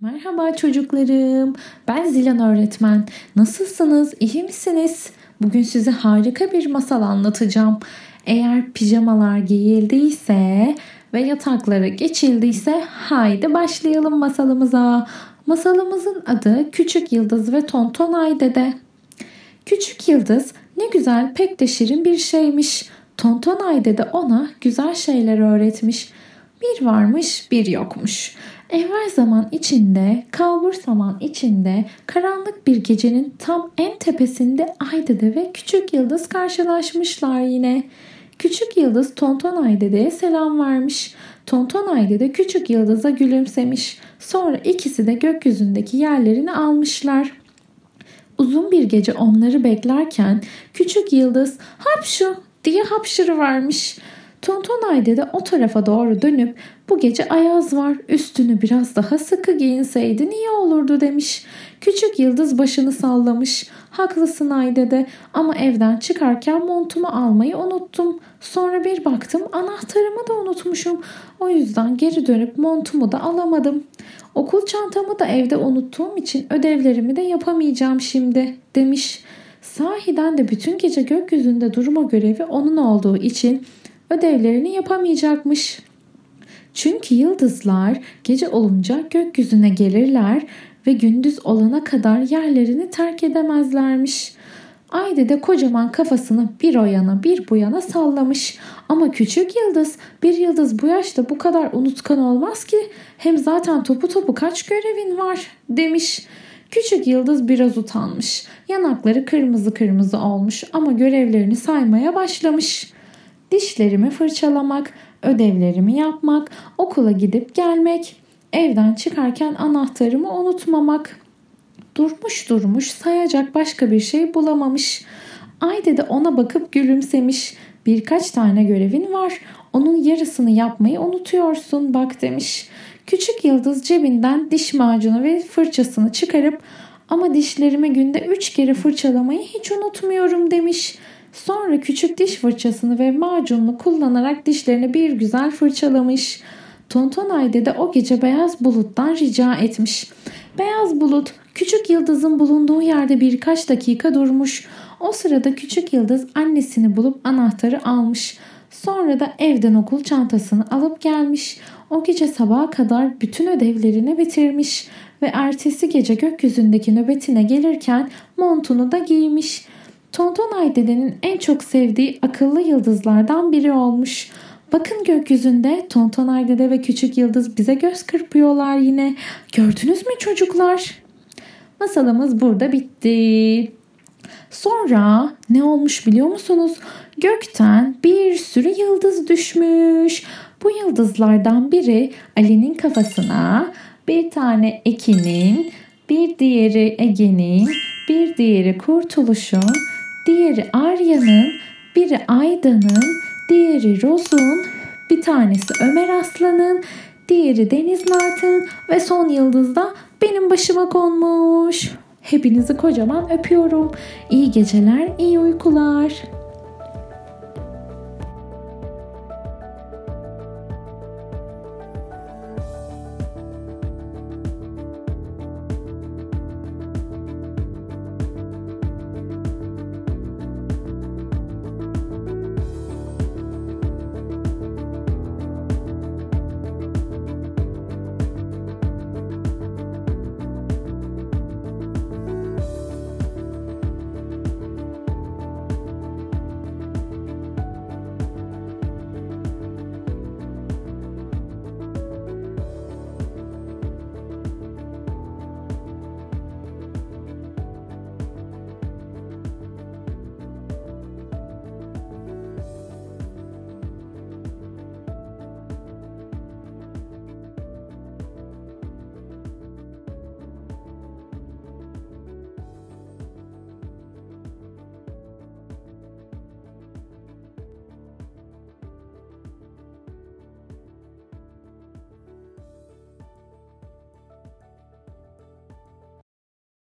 Merhaba çocuklarım. Ben Zilan öğretmen. Nasılsınız? İyi misiniz? Bugün size harika bir masal anlatacağım. Eğer pijamalar giyildiyse ve yataklara geçildiyse haydi başlayalım masalımıza. Masalımızın adı Küçük Yıldız ve Tonton Aydede. Küçük Yıldız ne güzel pek de şirin bir şeymiş. Tonton Aydede ona güzel şeyler öğretmiş. Bir varmış bir yokmuş. Evvel zaman içinde, kalbur zaman içinde, karanlık bir gecenin tam en tepesinde Aydede ve Küçük Yıldız karşılaşmışlar yine. Küçük Yıldız Tonton Aydede'ye selam vermiş. Tonton Aydede Küçük Yıldız'a gülümsemiş. Sonra ikisi de gökyüzündeki yerlerini almışlar. Uzun bir gece onları beklerken Küçük Yıldız hapşu diye hapşırı vermiş. Tonton Ayde de o tarafa doğru dönüp bu gece ayaz var üstünü biraz daha sıkı giyinseydin iyi olurdu demiş. Küçük yıldız başını sallamış. Haklısın Ayde de ama evden çıkarken montumu almayı unuttum. Sonra bir baktım anahtarımı da unutmuşum. O yüzden geri dönüp montumu da alamadım. Okul çantamı da evde unuttuğum için ödevlerimi de yapamayacağım şimdi demiş. Sahiden de bütün gece gökyüzünde durma görevi onun olduğu için ödevlerini yapamayacakmış. Çünkü yıldızlar gece olunca gökyüzüne gelirler ve gündüz olana kadar yerlerini terk edemezlermiş. Ayda de kocaman kafasını bir o yana bir bu yana sallamış. Ama küçük yıldız bir yıldız bu yaşta bu kadar unutkan olmaz ki. Hem zaten topu topu kaç görevin var demiş. Küçük yıldız biraz utanmış. Yanakları kırmızı kırmızı olmuş ama görevlerini saymaya başlamış. Dişlerimi fırçalamak, ödevlerimi yapmak, okula gidip gelmek, evden çıkarken anahtarımı unutmamak. Durmuş durmuş sayacak başka bir şey bulamamış. Ayde de ona bakıp gülümsemiş. Birkaç tane görevin var. Onun yarısını yapmayı unutuyorsun bak demiş. Küçük yıldız cebinden diş macunu ve fırçasını çıkarıp ama dişlerimi günde üç kere fırçalamayı hiç unutmuyorum demiş. Sonra küçük diş fırçasını ve macununu kullanarak dişlerini bir güzel fırçalamış. Tonton Ayde de o gece beyaz buluttan rica etmiş. Beyaz bulut küçük yıldızın bulunduğu yerde birkaç dakika durmuş. O sırada küçük yıldız annesini bulup anahtarı almış. Sonra da evden okul çantasını alıp gelmiş. O gece sabaha kadar bütün ödevlerini bitirmiş ve ertesi gece gökyüzündeki nöbetine gelirken montunu da giymiş. Tonton Aydede'nin en çok sevdiği akıllı yıldızlardan biri olmuş. Bakın gökyüzünde Tonton Aydede ve Küçük Yıldız bize göz kırpıyorlar yine. Gördünüz mü çocuklar? Masalımız burada bitti. Sonra ne olmuş biliyor musunuz? Gökten bir sürü yıldız düşmüş. Bu yıldızlardan biri Ali'nin kafasına, bir tane Ekin'in, bir diğeri Ege'nin, bir diğeri Kurtuluş'un, diğeri Arya'nın, biri Ayda'nın, diğeri Roz'un, bir tanesi Ömer Aslan'ın, diğeri Deniz Mert'in ve son yıldız da benim başıma konmuş. Hepinizi kocaman öpüyorum. İyi geceler, iyi uykular.